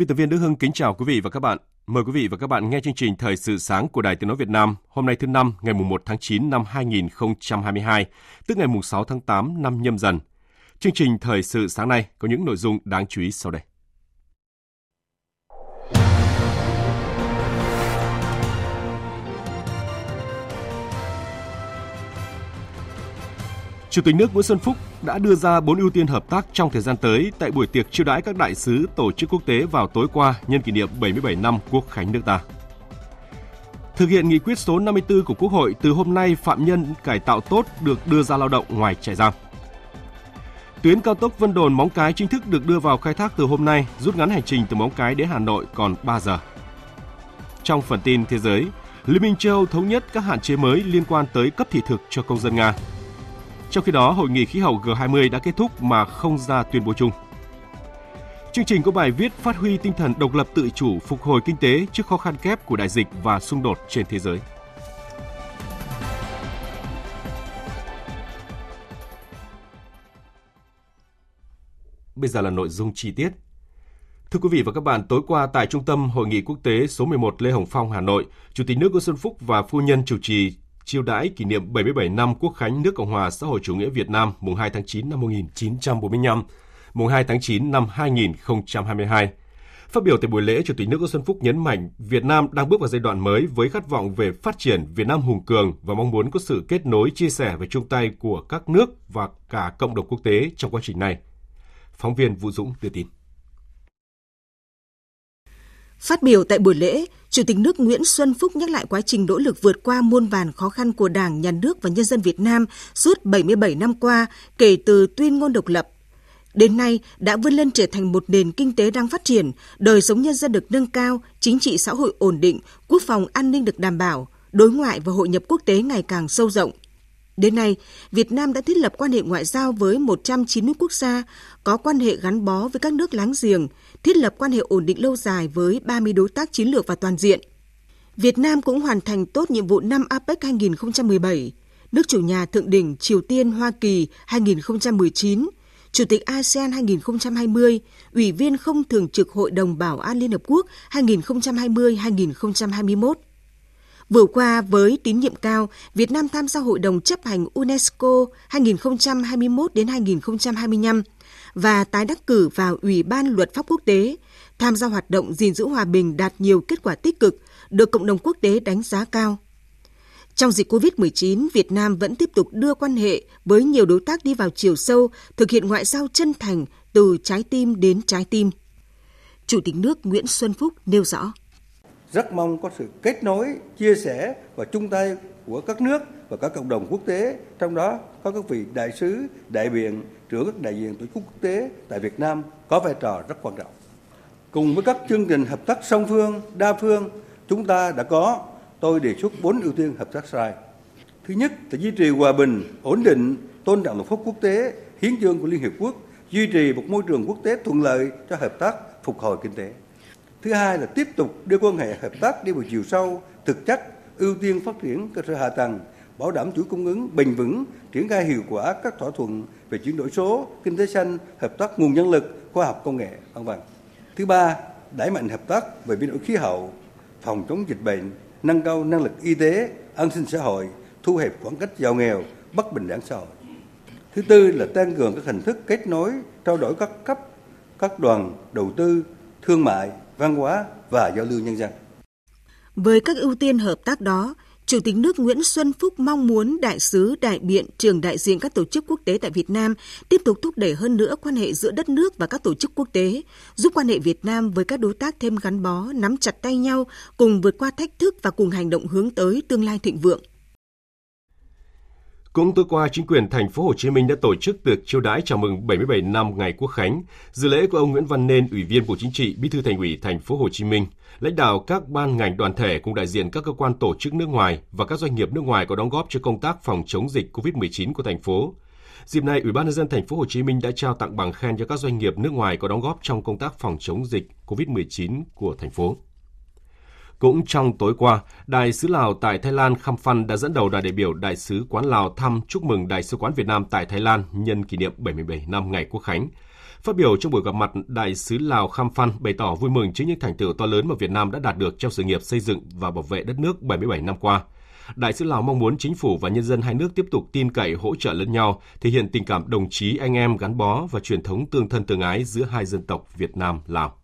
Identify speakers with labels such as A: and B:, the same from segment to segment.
A: Biên tập viên Đức Hưng kính chào quý vị và các bạn. Mời quý vị và các bạn nghe chương trình Thời sự sáng của Đài Tiếng Nói Việt Nam hôm nay thứ năm ngày 1 tháng 9 năm 2022, tức ngày 6 tháng 8 năm nhâm dần. Chương trình Thời sự sáng nay có những nội dung đáng chú ý sau đây. Chủ tịch nước Nguyễn Xuân Phúc đã đưa ra bốn ưu tiên hợp tác trong thời gian tới tại buổi tiệc chiêu đãi các đại sứ tổ chức quốc tế vào tối qua nhân kỷ niệm 77 năm Quốc khánh nước ta. Thực hiện nghị quyết số 54 của Quốc hội, từ hôm nay phạm nhân cải tạo tốt được đưa ra lao động ngoài trại giam. Tuyến cao tốc Vân Đồn Móng Cái chính thức được đưa vào khai thác từ hôm nay, rút ngắn hành trình từ Móng Cái đến Hà Nội còn 3 giờ. Trong phần tin thế giới, Liên minh châu thống nhất các hạn chế mới liên quan tới cấp thị thực cho công dân Nga. Trong khi đó, hội nghị khí hậu G20 đã kết thúc mà không ra tuyên bố chung. Chương trình có bài viết phát huy tinh thần độc lập tự chủ phục hồi kinh tế trước khó khăn kép của đại dịch và xung đột trên thế giới. Bây giờ là nội dung chi tiết. Thưa quý vị và các bạn, tối qua tại Trung tâm Hội nghị Quốc tế số 11 Lê Hồng Phong, Hà Nội, Chủ tịch nước Nguyễn Xuân Phúc và phu nhân chủ trì chiêu đãi kỷ niệm 77 năm Quốc khánh nước Cộng hòa xã hội chủ nghĩa Việt Nam mùng 2 tháng 9 năm 1945, mùng 2 tháng 9 năm 2022. Phát biểu tại buổi lễ, Chủ tịch nước Nguyễn Xuân Phúc nhấn mạnh Việt Nam đang bước vào giai đoạn mới với khát vọng về phát triển Việt Nam hùng cường và mong muốn có sự kết nối, chia sẻ và chung tay của các nước và cả cộng đồng quốc tế trong quá trình này. Phóng viên Vũ Dũng đưa tin.
B: Phát biểu tại buổi lễ, Chủ tịch nước Nguyễn Xuân Phúc nhắc lại quá trình nỗ lực vượt qua muôn vàn khó khăn của Đảng, Nhà nước và nhân dân Việt Nam suốt 77 năm qua kể từ tuyên ngôn độc lập. Đến nay đã vươn lên trở thành một nền kinh tế đang phát triển, đời sống nhân dân được nâng cao, chính trị xã hội ổn định, quốc phòng an ninh được đảm bảo, đối ngoại và hội nhập quốc tế ngày càng sâu rộng. Đến nay, Việt Nam đã thiết lập quan hệ ngoại giao với 190 quốc gia, có quan hệ gắn bó với các nước láng giềng, thiết lập quan hệ ổn định lâu dài với 30 đối tác chiến lược và toàn diện. Việt Nam cũng hoàn thành tốt nhiệm vụ năm APEC 2017, nước chủ nhà thượng đỉnh Triều Tiên Hoa Kỳ 2019, Chủ tịch ASEAN 2020, Ủy viên không thường trực Hội đồng Bảo an Liên Hợp Quốc 2020-2021. Vừa qua, với tín nhiệm cao, Việt Nam tham gia Hội đồng chấp hành UNESCO 2021 đến 2025 và tái đắc cử vào Ủy ban Luật pháp quốc tế, tham gia hoạt động gìn giữ hòa bình đạt nhiều kết quả tích cực, được cộng đồng quốc tế đánh giá cao. Trong dịch COVID-19, Việt Nam vẫn tiếp tục đưa quan hệ với nhiều đối tác đi vào chiều sâu, thực hiện ngoại giao chân thành từ trái tim đến trái tim. Chủ tịch nước Nguyễn Xuân Phúc nêu rõ.
C: Rất mong có sự kết nối, chia sẻ và chung tay của các nước và các cộng đồng quốc tế, trong đó có các vị đại sứ, đại biện, trưởng các đại diện tổ chức quốc tế tại Việt Nam có vai trò rất quan trọng. Cùng với các chương trình hợp tác song phương, đa phương, chúng ta đã có, tôi đề xuất bốn ưu tiên hợp tác sai. Thứ nhất là duy trì hòa bình, ổn định, tôn trọng luật pháp quốc tế, hiến chương của Liên Hiệp Quốc, duy trì một môi trường quốc tế thuận lợi cho hợp tác phục hồi kinh tế. Thứ hai là tiếp tục đưa quan hệ hợp tác đi vào chiều sâu, thực chất, ưu tiên phát triển cơ sở hạ tầng, bảo đảm chuỗi cung ứng bền vững, triển khai hiệu quả các thỏa thuận về chuyển đổi số, kinh tế xanh, hợp tác nguồn nhân lực, khoa học công nghệ, vân vân. Thứ ba, đẩy mạnh hợp tác về biến đổi khí hậu, phòng chống dịch bệnh, nâng cao năng lực y tế, an sinh xã hội, thu hẹp khoảng cách giàu nghèo, bất bình đẳng xã hội. Thứ tư là tăng cường các hình thức kết nối, trao đổi các cấp, các đoàn đầu tư, thương mại, văn hóa và giao lưu nhân dân.
B: Với các ưu tiên hợp tác đó,
D: Chủ tịch nước Nguyễn Xuân Phúc mong muốn đại sứ, đại biện, trường đại diện các tổ chức quốc tế tại Việt Nam tiếp tục thúc đẩy hơn nữa quan hệ giữa đất nước và các tổ chức quốc tế, giúp quan hệ Việt Nam với các đối tác thêm gắn bó, nắm chặt tay nhau, cùng vượt qua thách thức và cùng hành động hướng tới tương lai thịnh vượng.
A: Cũng tối qua, chính quyền thành phố Hồ Chí Minh đã tổ chức tiệc chiêu đãi chào mừng 77 năm ngày Quốc khánh. Dự lễ của ông Nguyễn Văn Nên, Ủy viên Bộ Chính trị, Bí thư Thành ủy thành phố Hồ Chí Minh, lãnh đạo các ban ngành đoàn thể cùng đại diện các cơ quan tổ chức nước ngoài và các doanh nghiệp nước ngoài có đóng góp cho công tác phòng chống dịch COVID-19 của thành phố. Dịp này, Ủy ban nhân dân thành phố Hồ Chí Minh đã trao tặng bằng khen cho các doanh nghiệp nước ngoài có đóng góp trong công tác phòng chống dịch COVID-19 của thành phố. Cũng trong tối qua, Đại sứ Lào tại Thái Lan Khăm Phan đã dẫn đầu đoàn đại biểu Đại sứ quán Lào thăm chúc mừng Đại sứ quán Việt Nam tại Thái Lan nhân kỷ niệm 77 năm ngày Quốc khánh. Phát biểu trong buổi gặp mặt, Đại sứ Lào Khăm Phan bày tỏ vui mừng trước những thành tựu to lớn mà Việt Nam đã đạt được trong sự nghiệp xây dựng và bảo vệ đất nước 77 năm qua. Đại sứ Lào mong muốn chính phủ và nhân dân hai nước tiếp tục tin cậy hỗ trợ lẫn nhau, thể hiện tình cảm đồng chí anh em gắn bó và truyền thống tương thân tương ái giữa hai dân tộc Việt Nam Lào.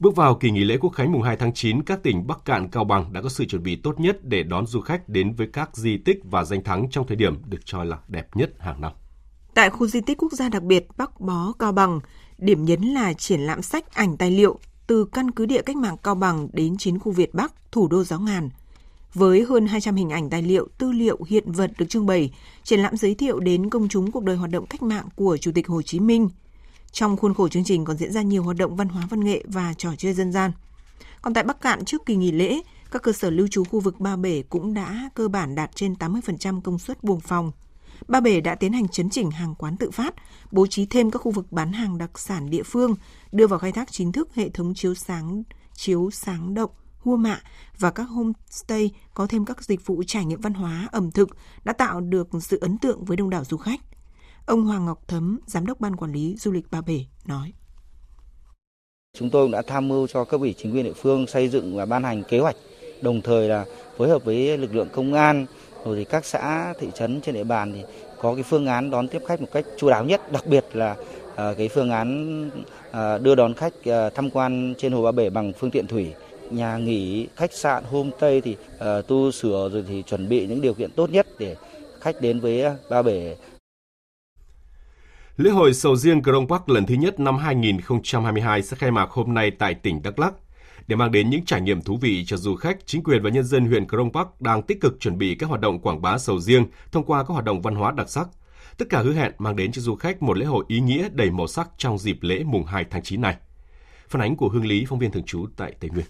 A: Bước vào kỳ nghỉ lễ Quốc khánh mùng 2 tháng 9, các tỉnh Bắc Cạn, Cao Bằng đã có sự chuẩn bị tốt nhất để đón du khách đến với các di tích và danh thắng trong thời điểm được cho là đẹp nhất hàng năm.
D: Tại khu di tích quốc gia đặc biệt Bắc Bó, Cao Bằng, điểm nhấn là triển lãm sách ảnh tài liệu từ căn cứ địa cách mạng Cao Bằng đến chiến khu Việt Bắc, thủ đô giáo ngàn. Với hơn 200 hình ảnh tài liệu, tư liệu, hiện vật được trưng bày, triển lãm giới thiệu đến công chúng cuộc đời hoạt động cách mạng của Chủ tịch Hồ Chí Minh – trong khuôn khổ chương trình còn diễn ra nhiều hoạt động văn hóa văn nghệ và trò chơi dân gian. Còn tại Bắc Cạn trước kỳ nghỉ lễ, các cơ sở lưu trú khu vực Ba Bể cũng đã cơ bản đạt trên 80% công suất buồng phòng. Ba Bể đã tiến hành chấn chỉnh hàng quán tự phát, bố trí thêm các khu vực bán hàng đặc sản địa phương, đưa vào khai thác chính thức hệ thống chiếu sáng, chiếu sáng động, hua mạ và các homestay có thêm các dịch vụ trải nghiệm văn hóa, ẩm thực đã tạo được sự ấn tượng với đông đảo du khách. Ông Hoàng Ngọc Thấm, Giám đốc Ban Quản lý Du lịch Ba Bể nói.
E: Chúng tôi đã tham mưu cho cấp ủy chính quyền địa phương xây dựng và ban hành kế hoạch, đồng thời là phối hợp với lực lượng công an, rồi thì các xã, thị trấn trên địa bàn thì có cái phương án đón tiếp khách một cách chu đáo nhất, đặc biệt là ờ, cái phương án ờ, đưa đón khách ờ, tham quan trên hồ Ba Bể bằng phương tiện thủy nhà nghỉ, khách sạn, homestay thì uh, tu sửa rồi thì chuẩn bị những điều kiện tốt nhất để khách đến với Ba Bể
A: Lễ hội sầu riêng Crong Park lần thứ nhất năm 2022 sẽ khai mạc hôm nay tại tỉnh Đắk Lắk. Để mang đến những trải nghiệm thú vị cho du khách, chính quyền và nhân dân huyện Crong Park đang tích cực chuẩn bị các hoạt động quảng bá sầu riêng thông qua các hoạt động văn hóa đặc sắc. Tất cả hứa hẹn mang đến cho du khách một lễ hội ý nghĩa đầy màu sắc trong dịp lễ mùng 2 tháng 9 này. Phản ánh của Hương Lý, phóng viên thường trú tại Tây Nguyên.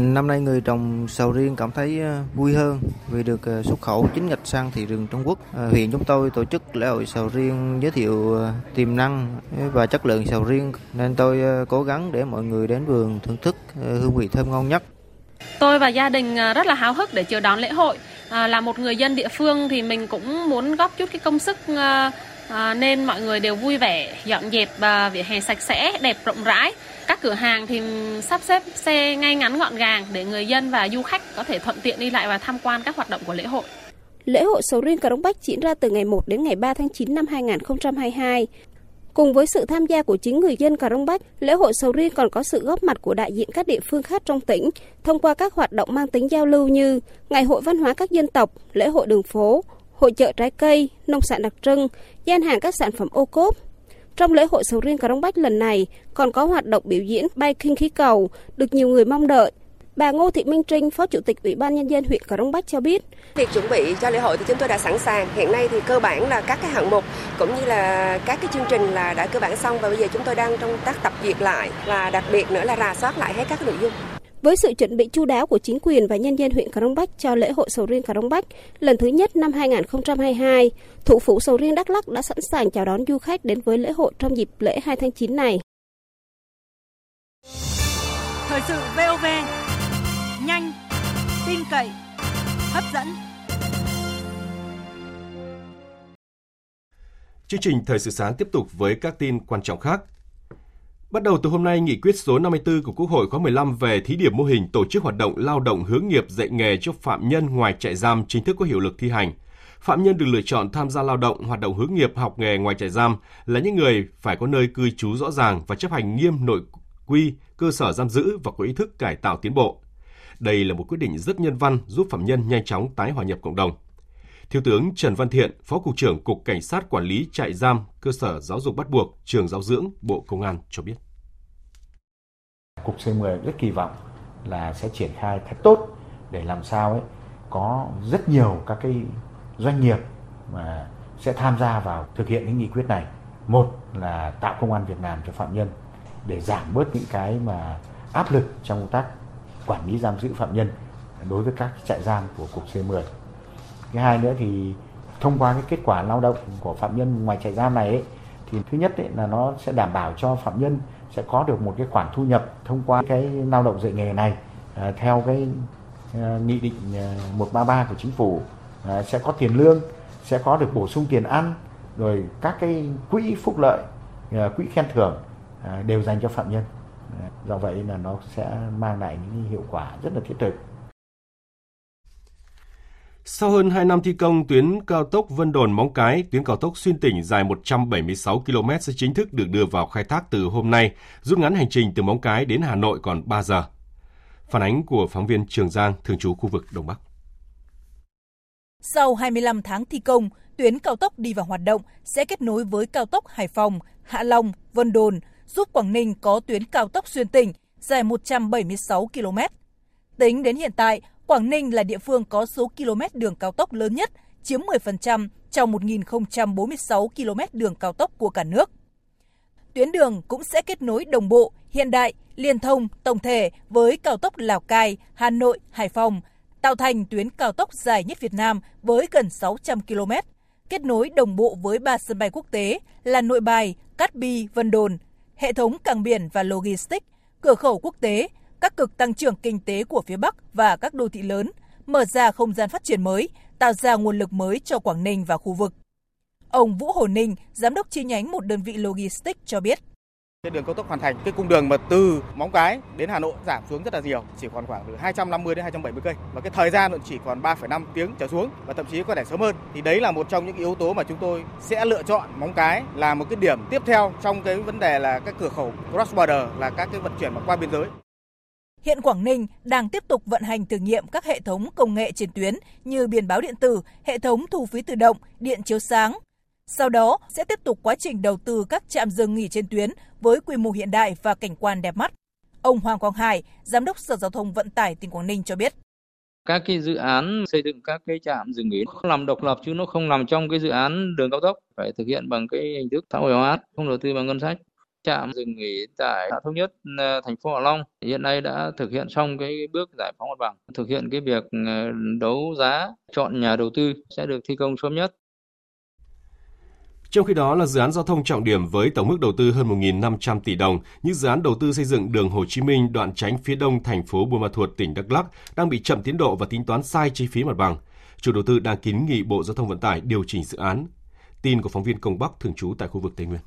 F: Năm nay người trồng sầu riêng cảm thấy ờ, vui hơn vì được ờ, xuất khẩu chính ngạch sang thị trường Trung Quốc. Ờ, hiện chúng tôi tổ chức lễ hội sầu riêng giới thiệu tiềm năng và chất lượng sầu riêng nên tôi cố gắng để mọi người đến vườn thưởng thức hương vị thơm ngon nhất.
G: Tôi và gia đình rất là háo hức để chờ đón lễ hội. À, là một người dân địa phương thì mình cũng muốn góp chút cái công sức à, nên mọi người đều vui vẻ dọn dẹp à, vỉa hè sạch sẽ đẹp rộng rãi các cửa hàng thì sắp xếp xe ngay ngắn gọn gàng để người dân và du khách có thể thuận tiện đi lại và tham quan các hoạt động của lễ hội.
H: Lễ hội sầu riêng Cà Rông Bách diễn ra từ ngày 1 đến ngày 3 tháng 9 năm 2022. Cùng với sự tham gia của chính người dân Cà Rông Bách, lễ hội sầu riêng còn có sự góp mặt của đại diện các địa phương khác trong tỉnh thông qua các hoạt động mang tính giao lưu như Ngày hội văn hóa các dân tộc, lễ hội đường phố, hội chợ trái cây, nông sản đặc trưng, gian hàng các sản phẩm ô cốp, trong lễ hội sầu riêng Cà Rông Bách lần này còn có hoạt động biểu diễn bay khinh khí cầu được nhiều người mong đợi. Bà Ngô Thị Minh Trinh, Phó Chủ tịch Ủy ban Nhân dân huyện Cà Rông Bách cho biết.
I: Việc chuẩn bị cho lễ hội thì chúng tôi đã sẵn sàng. Hiện nay thì cơ bản là các cái hạng mục cũng như là các cái chương trình là đã cơ bản xong và bây giờ chúng tôi đang trong tác tập duyệt lại và đặc biệt nữa là rà soát lại hết các nội dung.
H: Với sự chuẩn bị chu đáo của chính quyền và nhân dân huyện Cà Rông Bách cho lễ hội sầu riêng Cà Rông Bách lần thứ nhất năm 2022, thủ phủ sầu riêng Đắk Lắk đã sẵn sàng chào đón du khách đến với lễ hội trong dịp lễ 2 tháng 9 này.
J: Thời sự VOV, nhanh, tin cậy, hấp dẫn.
A: Chương trình Thời sự sáng tiếp tục với các tin quan trọng khác. Bắt đầu từ hôm nay, nghị quyết số 54 của Quốc hội khóa 15 về thí điểm mô hình tổ chức hoạt động lao động hướng nghiệp dạy nghề cho phạm nhân ngoài trại giam chính thức có hiệu lực thi hành. Phạm nhân được lựa chọn tham gia lao động, hoạt động hướng nghiệp học nghề ngoài trại giam là những người phải có nơi cư trú rõ ràng và chấp hành nghiêm nội quy cơ sở giam giữ và có ý thức cải tạo tiến bộ. Đây là một quyết định rất nhân văn giúp phạm nhân nhanh chóng tái hòa nhập cộng đồng. Thiếu tướng Trần Văn Thiện, Phó Cục trưởng Cục Cảnh sát Quản lý trại giam, cơ sở giáo dục bắt buộc, trường giáo dưỡng, Bộ Công an cho biết.
K: Cục C10 rất kỳ vọng là sẽ triển khai thật tốt để làm sao ấy có rất nhiều các cái doanh nghiệp mà sẽ tham gia vào thực hiện cái nghị quyết này. Một là tạo công an việc làm cho phạm nhân để giảm bớt những cái mà áp lực trong công tác quản lý giam giữ phạm nhân đối với các trại giam của cục C10. Cái hai nữa thì thông qua cái kết quả lao động của phạm nhân ngoài trại giam này ấy, thì thứ nhất ấy là nó sẽ đảm bảo cho phạm nhân sẽ có được một cái khoản thu nhập thông qua cái lao động dạy nghề này à, theo cái à, nghị định à, 133 của chính phủ à, sẽ có tiền lương, sẽ có được bổ sung tiền ăn, rồi các cái quỹ phúc lợi, à, quỹ khen thưởng à, đều dành cho phạm nhân. À, do vậy là nó sẽ mang lại những hiệu quả rất là thiết thực.
A: Sau hơn 2 năm thi công, tuyến cao tốc Vân Đồn Móng Cái, tuyến cao tốc xuyên tỉnh dài 176 km sẽ chính thức được đưa vào khai thác từ hôm nay, rút ngắn hành trình từ Móng Cái đến Hà Nội còn 3 giờ. Phản ánh của phóng viên Trường Giang, thường trú khu vực Đông Bắc.
L: Sau 25 tháng thi công, tuyến cao tốc đi vào hoạt động sẽ kết nối với cao tốc Hải Phòng, Hạ Long, Vân Đồn, giúp Quảng Ninh có tuyến cao tốc xuyên tỉnh dài 176 km. Tính đến hiện tại, Quảng Ninh là địa phương có số km đường cao tốc lớn nhất, chiếm 10% trong 1.046 km đường cao tốc của cả nước. Tuyến đường cũng sẽ kết nối đồng bộ, hiện đại, liên thông, tổng thể với cao tốc Lào Cai, Hà Nội, Hải Phòng, tạo thành tuyến cao tốc dài nhất Việt Nam với gần 600 km, kết nối đồng bộ với ba sân bay quốc tế là Nội Bài, Cát Bi, Vân Đồn, hệ thống cảng biển và logistics, cửa khẩu quốc tế, các cực tăng trưởng kinh tế của phía Bắc và các đô thị lớn, mở ra không gian phát triển mới, tạo ra nguồn lực mới cho Quảng Ninh và khu vực. Ông Vũ Hồ Ninh, giám đốc chi nhánh một đơn vị logistics cho biết.
M: Trên đường cao tốc hoàn thành, cái cung đường mà từ Móng Cái đến Hà Nội giảm xuống rất là nhiều, chỉ còn khoảng từ 250 đến 270 cây và cái thời gian chỉ còn 3,5 tiếng trở xuống và thậm chí có thể sớm hơn. Thì đấy là một trong những yếu tố mà chúng tôi sẽ lựa chọn Móng Cái là một cái điểm tiếp theo trong cái vấn đề là các cửa khẩu cross border là các cái vận chuyển mà qua biên giới.
L: Hiện Quảng Ninh đang tiếp tục vận hành thử nghiệm các hệ thống công nghệ trên tuyến như biển báo điện tử, hệ thống thu phí tự động, điện chiếu sáng. Sau đó sẽ tiếp tục quá trình đầu tư các trạm dừng nghỉ trên tuyến với quy mô hiện đại và cảnh quan đẹp mắt. Ông Hoàng Quang Hải, Giám đốc Sở Giao thông Vận tải tỉnh Quảng Ninh cho biết.
N: Các cái dự án xây dựng các cái trạm dừng nghỉ làm độc lập chứ nó không nằm trong cái dự án đường cao tốc, phải thực hiện bằng cái hình thức xã hội hóa, không đầu tư bằng ngân sách trạm dừng nghỉ tại xã thống nhất ờ, thành phố Hạ Long hiện nay đã thực hiện xong cái bước giải phóng mặt bằng, thực hiện cái việc ờ, đấu giá chọn nhà đầu tư sẽ được thi công sớm nhất.
A: Trong khi đó là dự án giao thông trọng điểm với tổng mức đầu tư hơn 1.500 tỷ đồng, như dự án đầu tư xây dựng đường Hồ Chí Minh đoạn tránh phía đông thành phố Buôn Ma Thuột, tỉnh Đắk Lắk đang bị chậm tiến độ và tính toán sai chi phí mặt bằng. Chủ đầu tư đang kiến nghị Bộ Giao thông Vận tải điều chỉnh dự án. Tin của phóng viên Công Bắc thường trú tại khu vực Tây Nguyên.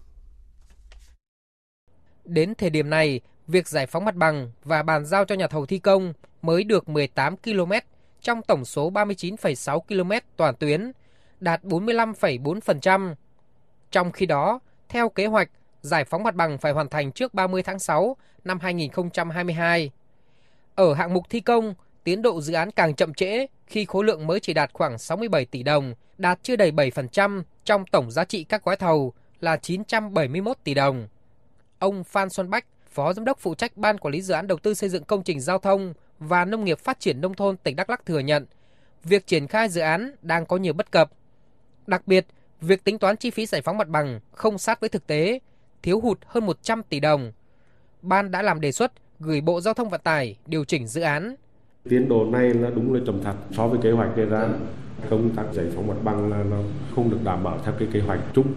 O: Đến thời điểm này, việc giải phóng mặt bằng và bàn giao cho nhà thầu thi công mới được 18 km trong tổng số 39,6 km toàn tuyến, đạt 45,4%. Trong khi đó, theo kế hoạch, giải phóng mặt bằng phải hoàn thành trước 30 tháng 6 năm 2022. Ở hạng mục thi công, tiến độ dự án càng chậm trễ khi khối lượng mới chỉ đạt khoảng 67 tỷ đồng, đạt chưa đầy 7% trong tổng giá trị các gói thầu là 971 tỷ đồng. Ông Phan Xuân Bách, Phó Giám đốc phụ trách Ban Quản lý Dự án Đầu tư xây dựng công trình giao thông và Nông nghiệp Phát triển Nông thôn tỉnh Đắk Lắk thừa nhận, việc triển khai dự án đang có nhiều bất cập. Đặc biệt, việc tính toán chi phí giải phóng mặt bằng không sát với thực tế, thiếu hụt hơn 100 tỷ đồng. Ban đã làm đề xuất gửi Bộ Giao thông Vận tải điều chỉnh dự án.
P: Tiến độ này là đúng là chậm thật so với kế hoạch đề ra. Công tác giải phóng mặt bằng là nó không được đảm bảo theo cái kế hoạch chung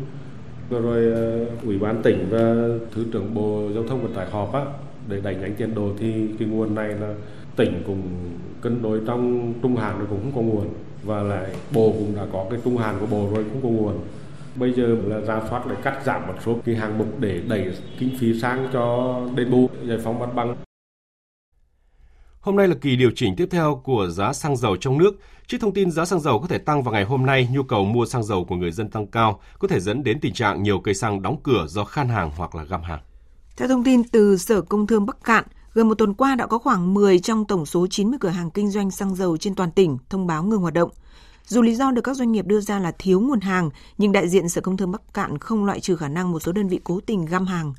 P: Vừa rồi ờ, ủy ban tỉnh và thứ trưởng bộ giao thông vận tải họp á, để đẩy nhanh tiến độ thì cái nguồn này là tỉnh cũng cân đối trong trung hạn rồi cũng không có nguồn. Và lại bộ cũng đã có cái trung hạn của bộ rồi cũng có nguồn. Bây giờ là ra soát lại cắt giảm một số cái hàng mục để đẩy kinh phí sang cho đền bù, giải phóng mặt bằng.
A: Hôm nay là kỳ điều chỉnh tiếp theo của giá xăng dầu trong nước. Trước thông tin giá xăng dầu có thể tăng vào ngày hôm nay, nhu cầu mua xăng dầu của người dân tăng cao, có thể dẫn đến tình trạng nhiều cây xăng đóng cửa do khan hàng hoặc là găm hàng.
D: Theo thông tin từ Sở Công Thương Bắc Cạn, Gần một tuần qua đã có khoảng 10 trong tổng số 90 cửa hàng kinh doanh xăng dầu trên toàn tỉnh thông báo ngừng hoạt động. Dù lý do được các doanh nghiệp đưa ra là thiếu nguồn hàng, nhưng đại diện Sở Công Thương Bắc Cạn không loại trừ khả năng một số đơn vị cố tình găm hàng.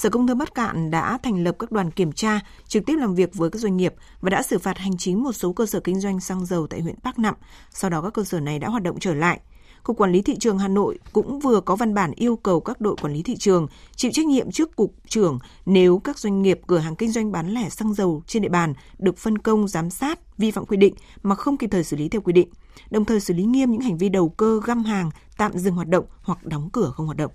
D: Sở Công Thương Bắc Cạn đã thành lập các đoàn kiểm tra, trực tiếp làm việc với các doanh nghiệp và đã xử phạt hành chính một số cơ sở kinh doanh xăng dầu tại huyện Bắc Nậm. Sau đó các cơ sở này đã hoạt động trở lại. Cục Quản lý Thị trường Hà Nội cũng vừa có văn bản yêu cầu các đội quản lý thị trường chịu trách nhiệm trước Cục trưởng nếu các doanh nghiệp cửa hàng kinh doanh bán lẻ xăng dầu trên địa bàn được phân công giám sát vi phạm quy định mà không kịp thời xử lý theo quy định, đồng thời xử lý nghiêm những hành vi đầu cơ găm hàng, tạm dừng hoạt động hoặc đóng cửa không hoạt động.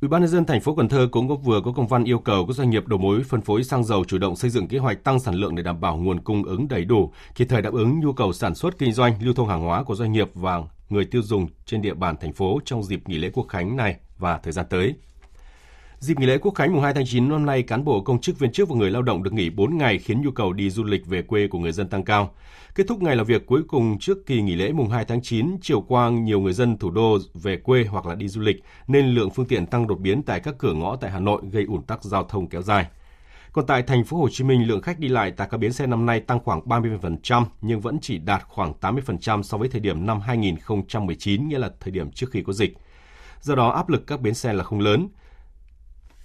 A: Ủy ban nhân dân thành phố Cần Thơ cũng có vừa có công văn yêu cầu các doanh nghiệp đầu mối phân phối xăng dầu chủ động xây dựng kế hoạch tăng sản lượng để đảm bảo nguồn cung ứng đầy đủ, kịp thời đáp ứng nhu cầu sản xuất kinh doanh, lưu thông hàng hóa của doanh nghiệp và người tiêu dùng trên địa bàn thành phố trong dịp nghỉ lễ Quốc khánh này và thời gian tới. Dịp nghỉ lễ Quốc khánh mùng 2 tháng 9 năm nay, cán bộ công chức viên chức và người lao động được nghỉ 4 ngày khiến nhu cầu đi du lịch về quê của người dân tăng cao. Kết thúc ngày làm việc cuối cùng trước kỳ nghỉ lễ mùng 2 tháng 9, chiều qua nhiều người dân thủ đô về quê hoặc là đi du lịch nên lượng phương tiện tăng đột biến tại các cửa ngõ tại Hà Nội gây ủn tắc giao thông kéo dài. Còn tại thành phố Hồ Chí Minh, lượng khách đi lại tại các bến xe năm nay tăng khoảng 30% nhưng vẫn chỉ đạt khoảng 80% so với thời điểm năm 2019, nghĩa là thời điểm trước khi có dịch. Do đó áp lực các bến xe là không lớn.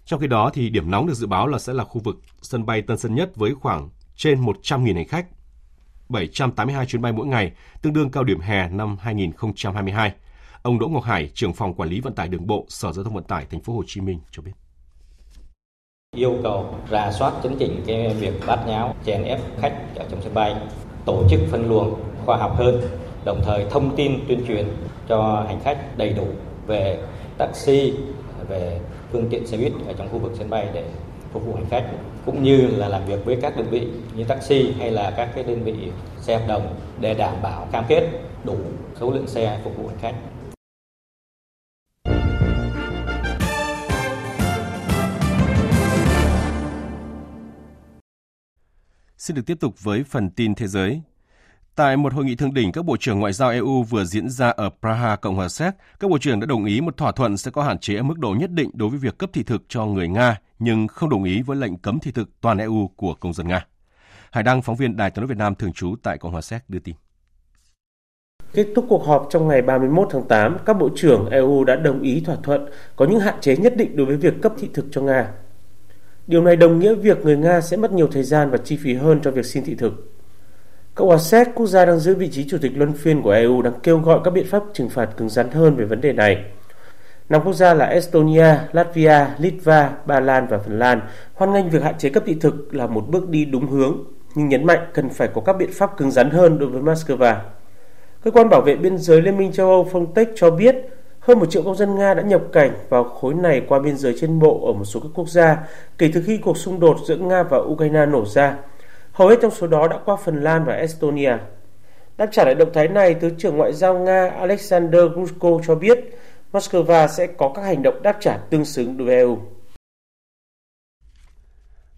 A: Trong khi đó thì điểm nóng được dự báo là sẽ là khu vực sân bay Tân Sơn Nhất với khoảng trên 100.000 hành khách, 782 chuyến bay mỗi ngày, tương đương cao điểm hè năm 2022. Ông Đỗ Ngọc Hải, trưởng phòng quản lý vận tải đường bộ, Sở Giao thông Vận tải thành phố Hồ Chí Minh cho biết
Q: yêu cầu ra soát chấn chỉnh cái việc bát nháo chèn ép khách ở trong sân bay tổ chức phân luồng khoa học hơn đồng thời thông tin tuyên truyền cho hành khách đầy đủ về taxi về phương tiện xe buýt ở trong khu vực sân bay để phục vụ hành khách, cũng như là làm việc với các đơn vị như taxi hay là các cái đơn vị xe hợp đồng để đảm bảo cam kết đủ số lượng xe phục vụ hành khách
A: Xin được tiếp tục với phần tin thế giới. Tại một hội nghị thượng đỉnh các bộ trưởng ngoại giao EU vừa diễn ra ở Praha, Cộng hòa Séc, các bộ trưởng đã đồng ý một thỏa thuận sẽ có hạn chế ở mức độ nhất định đối với việc cấp thị thực cho người Nga, nhưng không đồng ý với lệnh cấm thị thực toàn EU của công dân Nga. Hải Đăng, phóng viên Đài tiếng nói Việt Nam thường trú tại Cộng hòa Séc đưa tin.
R: Kết thúc cuộc họp trong ngày 31 tháng 8, các bộ trưởng EU đã đồng ý thỏa thuận có những hạn chế nhất định đối với việc cấp thị thực cho Nga. Điều này đồng nghĩa việc người Nga sẽ mất nhiều thời gian và chi phí hơn cho việc xin thị thực. Cộng hòa Séc, quốc gia đang giữ vị trí chủ tịch luân phiên của EU, đang kêu gọi các biện pháp trừng phạt cứng rắn hơn về vấn đề này. Năm quốc gia là Estonia, Latvia, Litva, Ba Lan và Phần Lan hoan nghênh việc hạn chế cấp thị thực là một bước đi đúng hướng, nhưng nhấn mạnh cần phải có các biện pháp cứng rắn hơn đối với Moscow. Cơ quan bảo vệ biên giới Liên minh châu Âu Frontex cho biết hơn một triệu công dân Nga đã nhập cảnh vào khối này qua biên giới trên bộ ở một số các quốc gia kể từ khi cuộc xung đột giữa Nga và Ukraine nổ ra. Hầu hết trong số đó đã qua Phần Lan và Estonia. Đáp trả lại động thái này, Thứ trưởng Ngoại giao Nga Alexander Grushko cho biết Moscow sẽ có các hành động đáp trả tương xứng đối với EU.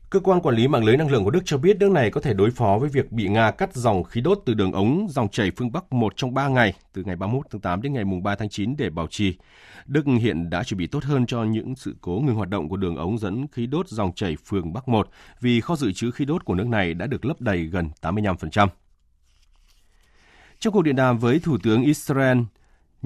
A: Cơ quan quản lý mạng lưới năng lượng của Đức cho biết nước này có thể đối phó với việc bị Nga cắt dòng khí đốt từ đường ống dòng chảy phương Bắc một trong 3 ngày, từ ngày 31 tháng 8 đến ngày 3 tháng 9 để bảo trì. Đức hiện đã chuẩn bị tốt hơn cho những sự cố ngừng hoạt động của đường ống dẫn khí đốt dòng chảy phương Bắc 1 vì kho dự trữ khí đốt của nước này đã được lấp đầy gần 85%. Trong cuộc điện đàm với Thủ tướng Israel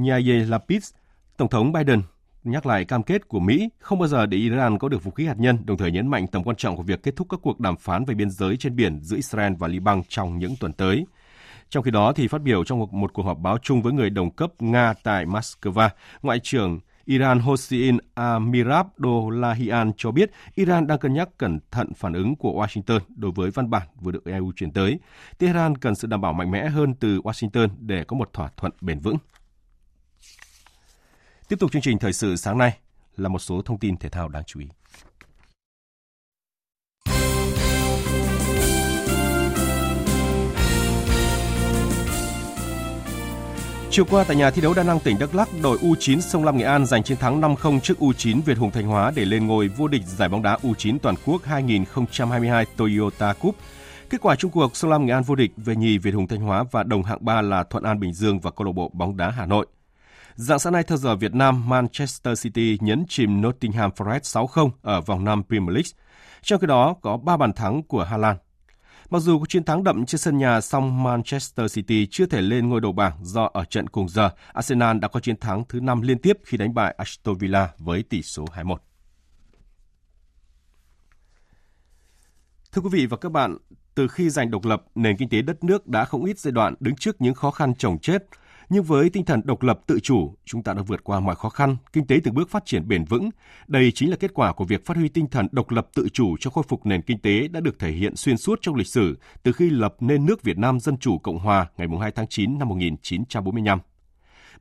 A: Yair Lapid, Tổng thống Biden nhắc lại cam kết của Mỹ không bao giờ để Iran có được vũ khí hạt nhân, đồng thời nhấn mạnh tầm quan trọng của việc kết thúc các cuộc đàm phán về biên giới trên biển giữa Israel và Liban trong những tuần tới. Trong khi đó, thì phát biểu trong một, một cuộc họp báo chung với người đồng cấp Nga tại Moscow, Ngoại trưởng Iran Hossein Amirabdollahian cho biết Iran đang cân nhắc cẩn thận phản ứng của Washington đối với văn bản vừa được EU chuyển tới. Tehran cần sự đảm bảo mạnh mẽ hơn từ Washington để có một thỏa thuận bền vững. Tiếp tục chương trình thời sự sáng nay là một số thông tin thể thao đáng chú ý. Chiều qua tại nhà thi đấu đa năng tỉnh Đắk Lắk, đội U9 Sông Lam Nghệ An giành chiến thắng 5-0 trước U9 Việt Hùng Thanh Hóa để lên ngôi vô địch giải bóng đá U9 toàn quốc 2022 Toyota Cup. Kết quả chung cuộc Sông Lam Nghệ An vô địch về nhì Việt Hùng Thanh Hóa và đồng hạng 3 là Thuận An Bình Dương và câu lạc bộ bóng đá Hà Nội. Dạng sáng nay theo giờ Việt Nam, Manchester City nhấn chìm Nottingham Forest 6-0 ở vòng 5 Premier League. Trong khi đó có 3 bàn thắng của Hà Lan. Mặc dù có chiến thắng đậm trên sân nhà, song Manchester City chưa thể lên ngôi đầu bảng do ở trận cùng giờ, Arsenal đã có chiến thắng thứ 5 liên tiếp khi đánh bại Aston Villa với tỷ số 2-1. Thưa quý vị và các bạn, từ khi giành độc lập, nền kinh tế đất nước đã không ít giai đoạn đứng trước những khó khăn chồng chết. Nhưng với tinh thần độc lập tự chủ, chúng ta đã vượt qua mọi khó khăn, kinh tế từng bước phát triển bền vững. Đây chính là kết quả của việc phát huy tinh thần độc lập tự chủ cho khôi phục nền kinh tế đã được thể hiện xuyên suốt trong lịch sử từ khi lập nên nước Việt Nam Dân Chủ Cộng Hòa ngày 2 tháng 9 năm 1945.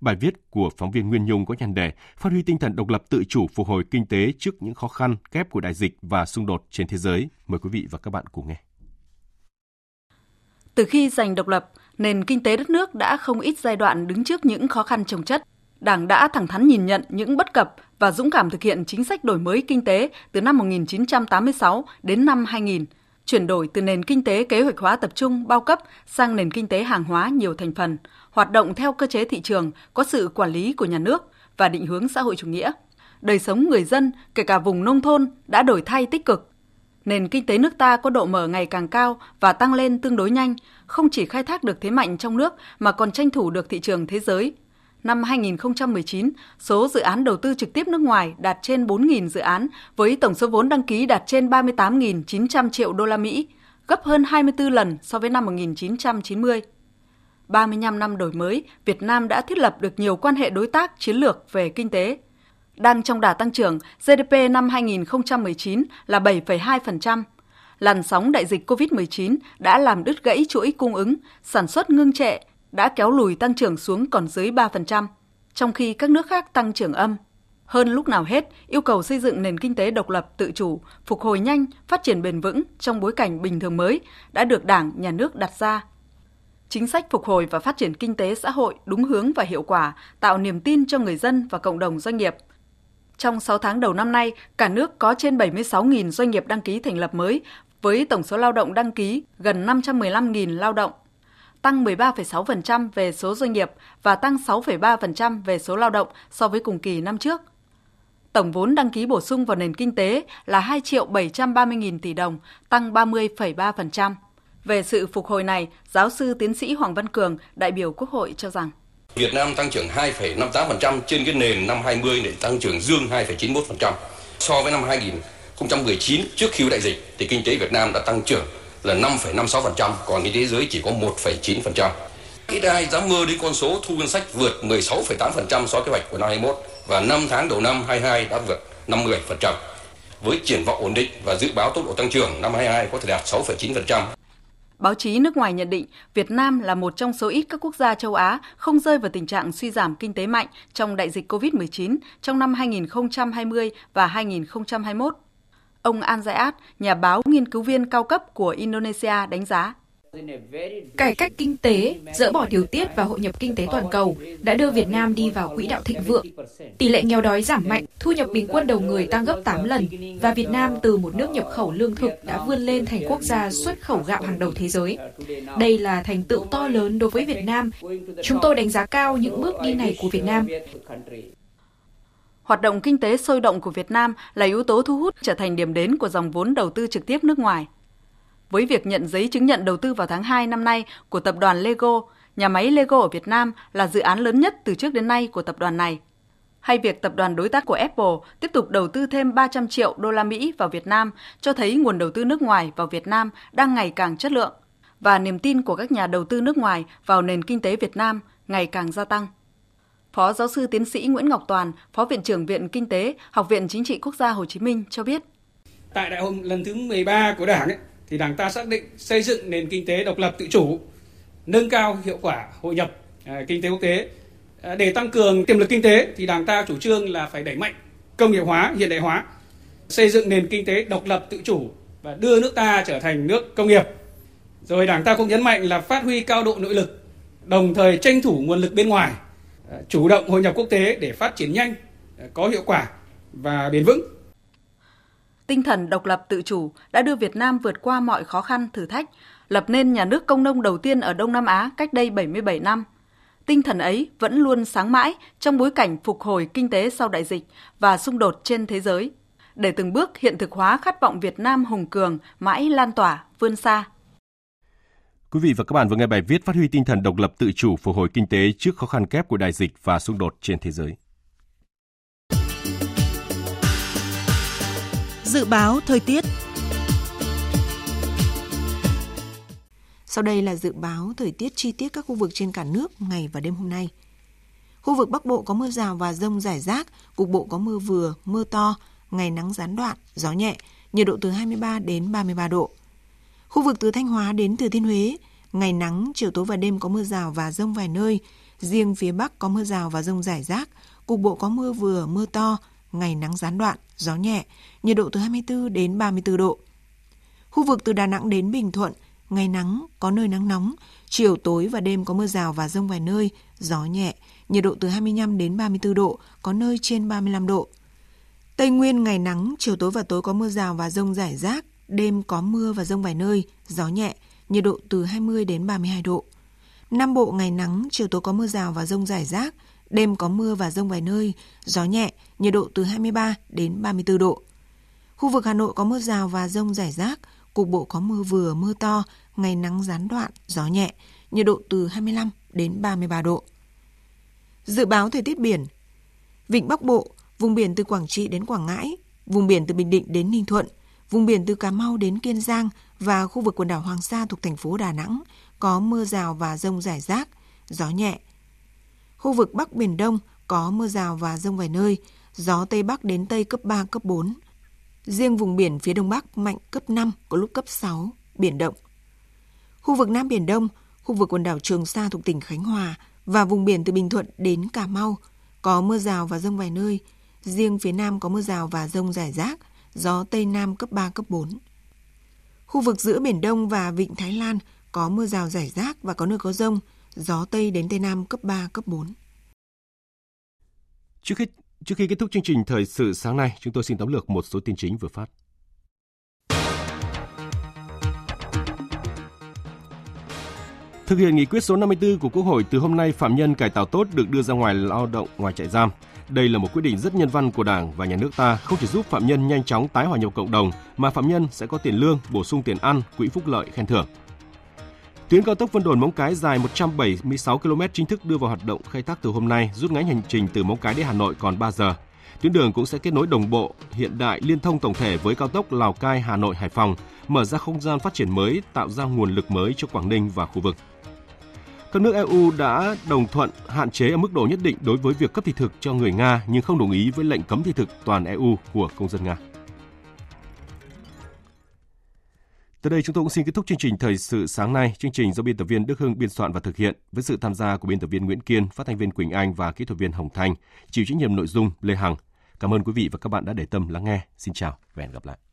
A: Bài viết của phóng viên Nguyên Nhung có nhan đề Phát huy tinh thần độc lập tự chủ phục hồi kinh tế trước những khó khăn kép của đại dịch và xung đột trên thế giới. Mời quý vị và các bạn cùng nghe.
S: Từ khi giành độc lập, nền kinh tế đất nước đã không ít giai đoạn đứng trước những khó khăn trồng chất. Đảng đã thẳng thắn nhìn nhận những bất cập và dũng cảm thực hiện chính sách đổi mới kinh tế từ năm 1986 đến năm 2000, chuyển đổi từ nền kinh tế kế hoạch hóa tập trung bao cấp sang nền kinh tế hàng hóa nhiều thành phần, hoạt động theo cơ chế thị trường, có sự quản lý của nhà nước và định hướng xã hội chủ nghĩa. Đời sống người dân, kể cả vùng nông thôn, đã đổi thay tích cực. Nền kinh tế nước ta có độ mở ngày càng cao và tăng lên tương đối nhanh, không chỉ khai thác được thế mạnh trong nước mà còn tranh thủ được thị trường thế giới. Năm 2019, số dự án đầu tư trực tiếp nước ngoài đạt trên 4.000 dự án với tổng số vốn đăng ký đạt trên 38.900 triệu đô la Mỹ, gấp hơn 24 lần so với năm 1990. 35 năm đổi mới, Việt Nam đã thiết lập được nhiều quan hệ đối tác chiến lược về kinh tế. Đang trong đà tăng trưởng, GDP năm 2019 là 7,2%. Làn sóng đại dịch COVID-19 đã làm đứt gãy chuỗi cung ứng, sản xuất ngưng trệ, đã kéo lùi tăng trưởng xuống còn dưới 3%, trong khi các nước khác tăng trưởng âm. Hơn lúc nào hết, yêu cầu xây dựng nền kinh tế độc lập tự chủ, phục hồi nhanh, phát triển bền vững trong bối cảnh bình thường mới đã được Đảng, Nhà nước đặt ra chính sách phục hồi và phát triển kinh tế xã hội đúng hướng và hiệu quả, tạo niềm tin cho người dân và cộng đồng doanh nghiệp. Trong 6 tháng đầu năm nay, cả nước có trên 76.000 doanh nghiệp đăng ký thành lập mới, với tổng số lao động đăng ký gần 515.000 lao động, tăng 13,6% về số doanh nghiệp và tăng 6,3% về số lao động so với cùng kỳ năm trước. Tổng vốn đăng ký bổ sung vào nền kinh tế là 2 triệu 730 nghìn tỷ đồng, tăng 30,3%. Về sự phục hồi này, giáo sư tiến sĩ Hoàng Văn Cường, đại biểu Quốc hội cho rằng
T: Việt Nam tăng trưởng 2,58% trên cái nền năm 20 để tăng trưởng dương 2,91%. So với năm 2019 trước khi đại dịch thì kinh tế Việt Nam đã tăng trưởng là 5,56%, còn kinh tế giới chỉ có 1,9%. Ít ai dám mơ đến con số thu ngân sách vượt 16,8% so với kế hoạch của năm 21 và 5 tháng đầu năm 22 đã vượt 50%. Với triển vọng ổn định và dự báo tốc độ tăng trưởng năm 22 có thể đạt 6,9%.
S: Báo chí nước ngoài nhận định Việt Nam là một trong số ít các quốc gia châu Á không rơi vào tình trạng suy giảm kinh tế mạnh trong đại dịch COVID-19 trong năm 2020 và 2021. Ông An Zayat, nhà báo nghiên cứu viên cao cấp của Indonesia đánh giá.
U: Cải cách kinh tế, dỡ bỏ điều tiết và hội nhập kinh tế toàn cầu đã đưa Việt Nam đi vào quỹ đạo thịnh vượng. Tỷ lệ nghèo đói giảm mạnh, thu nhập bình quân đầu người tăng gấp 8 lần và Việt Nam từ một nước nhập khẩu lương thực đã vươn lên thành quốc gia xuất khẩu gạo hàng đầu thế giới. Đây là thành tựu to lớn đối với Việt Nam. Chúng tôi đánh giá cao những bước đi này của Việt Nam.
S: Hoạt động kinh tế sôi động của Việt Nam là yếu tố thu hút trở thành điểm đến của dòng vốn đầu tư trực tiếp nước ngoài với việc nhận giấy chứng nhận đầu tư vào tháng 2 năm nay của tập đoàn Lego, nhà máy Lego ở Việt Nam là dự án lớn nhất từ trước đến nay của tập đoàn này. Hay việc tập đoàn đối tác của Apple tiếp tục đầu tư thêm 300 triệu đô la Mỹ vào Việt Nam cho thấy nguồn đầu tư nước ngoài vào Việt Nam đang ngày càng chất lượng và niềm tin của các nhà đầu tư nước ngoài vào nền kinh tế Việt Nam ngày càng gia tăng. Phó giáo sư tiến sĩ Nguyễn Ngọc Toàn, Phó Viện trưởng Viện Kinh tế, Học viện Chính trị Quốc gia Hồ Chí Minh cho biết.
V: Tại đại hội lần thứ 13 của Đảng ấy, thì Đảng ta xác định xây dựng nền kinh tế độc lập tự chủ, nâng cao hiệu quả hội nhập à, kinh tế quốc tế. À, để tăng cường tiềm lực kinh tế thì Đảng ta chủ trương là phải đẩy mạnh công nghiệp hóa, hiện đại hóa, xây dựng nền kinh tế độc lập tự chủ và đưa nước ta trở thành nước công nghiệp. Rồi Đảng ta cũng nhấn mạnh là phát huy cao độ nội lực, đồng thời tranh thủ nguồn lực bên ngoài, à, chủ động hội nhập quốc tế để phát triển nhanh, có hiệu quả và bền vững.
S: Tinh thần độc lập tự chủ đã đưa Việt Nam vượt qua mọi khó khăn, thử thách, lập nên nhà nước công nông đầu tiên ở Đông Nam Á cách đây 77 năm. Tinh thần ấy vẫn luôn sáng mãi trong bối cảnh phục hồi kinh tế sau đại dịch và xung đột trên thế giới, để từng bước hiện thực hóa khát vọng Việt Nam hùng cường mãi lan tỏa, vươn xa.
A: Quý vị và các bạn vừa nghe bài viết phát huy tinh thần độc lập tự chủ phục hồi kinh tế trước khó khăn kép của đại dịch và xung đột trên thế giới.
D: Dự báo thời tiết Sau đây là dự báo thời tiết chi tiết các khu vực trên cả nước ngày và đêm hôm nay. Khu vực Bắc Bộ có mưa rào và rông rải rác, cục bộ có mưa vừa, mưa to, ngày nắng gián đoạn, gió nhẹ, nhiệt độ từ 23 đến 33 độ. Khu vực từ Thanh Hóa đến Thừa Thiên Huế, ngày nắng, chiều tối và đêm có mưa rào và rông vài nơi. Riêng phía Bắc có mưa rào và rông rải rác, cục bộ có mưa vừa, mưa to, ngày nắng gián đoạn, gió nhẹ, nhiệt độ từ 24 đến 34 độ. Khu vực từ Đà Nẵng đến Bình Thuận, ngày nắng, có nơi nắng nóng, chiều tối và đêm có mưa rào và rông vài nơi, gió nhẹ, nhiệt độ từ 25 đến 34 độ, có nơi trên 35 độ. Tây Nguyên ngày nắng, chiều tối và tối có mưa rào và rông rải rác, đêm có mưa và rông vài nơi, gió nhẹ, nhiệt độ từ 20 đến 32 độ. Nam Bộ ngày nắng, chiều tối có mưa rào và rông rải rác, đêm có mưa và rông vài nơi, gió nhẹ, nhiệt độ từ 23 đến 34 độ. Khu vực Hà Nội có mưa rào và rông rải rác, cục bộ có mưa vừa, mưa to, ngày nắng gián đoạn, gió nhẹ, nhiệt độ từ 25 đến 33 độ. Dự báo thời tiết biển Vịnh Bắc Bộ, vùng biển từ Quảng Trị đến Quảng Ngãi, vùng biển từ Bình Định đến Ninh Thuận, vùng biển từ Cà Mau đến Kiên Giang và khu vực quần đảo Hoàng Sa thuộc thành phố Đà Nẵng có mưa rào và rông rải rác, gió nhẹ. Khu vực Bắc Biển Đông có mưa rào và rông vài nơi, gió Tây Bắc đến Tây cấp 3, cấp 4. Riêng vùng biển phía Đông Bắc mạnh cấp 5, có lúc cấp 6, biển động. Khu vực Nam Biển Đông, khu vực quần đảo Trường Sa thuộc tỉnh Khánh Hòa và vùng biển từ Bình Thuận đến Cà Mau có mưa rào và rông vài nơi. Riêng phía Nam có mưa rào và rông rải rác, gió Tây Nam cấp 3, cấp 4. Khu vực giữa Biển Đông và Vịnh Thái Lan có mưa rào rải rác và có nơi có rông, gió Tây đến Tây Nam cấp 3, cấp 4.
A: Trước khi, trước khi kết thúc chương trình Thời sự sáng nay, chúng tôi xin tóm lược một số tin chính vừa phát. Thực hiện nghị quyết số 54 của Quốc hội từ hôm nay phạm nhân cải tạo tốt được đưa ra ngoài lao động ngoài trại giam. Đây là một quyết định rất nhân văn của Đảng và nhà nước ta, không chỉ giúp phạm nhân nhanh chóng tái hòa nhập cộng đồng mà phạm nhân sẽ có tiền lương, bổ sung tiền ăn, quỹ phúc lợi khen thưởng. Tuyến cao tốc Vân Đồn Móng Cái dài 176 km chính thức đưa vào hoạt động khai thác từ hôm nay, rút ngắn hành trình từ Móng Cái đến Hà Nội còn 3 giờ. Tuyến đường cũng sẽ kết nối đồng bộ, hiện đại, liên thông tổng thể với cao tốc Lào Cai, Hà Nội, Hải Phòng, mở ra không gian phát triển mới, tạo ra nguồn lực mới cho Quảng Ninh và khu vực. Các nước EU đã đồng thuận hạn chế ở mức độ nhất định đối với việc cấp thị thực cho người Nga nhưng không đồng ý với lệnh cấm thị thực toàn EU của công dân Nga. Tới đây chúng tôi cũng xin kết thúc chương trình Thời sự sáng nay. Chương trình do biên tập viên Đức Hưng biên soạn và thực hiện với sự tham gia của biên tập viên Nguyễn Kiên, phát thanh viên Quỳnh Anh và kỹ thuật viên Hồng Thanh, chịu trách nhiệm nội dung Lê Hằng. Cảm ơn quý vị và các bạn đã để tâm lắng nghe. Xin chào và hẹn gặp lại.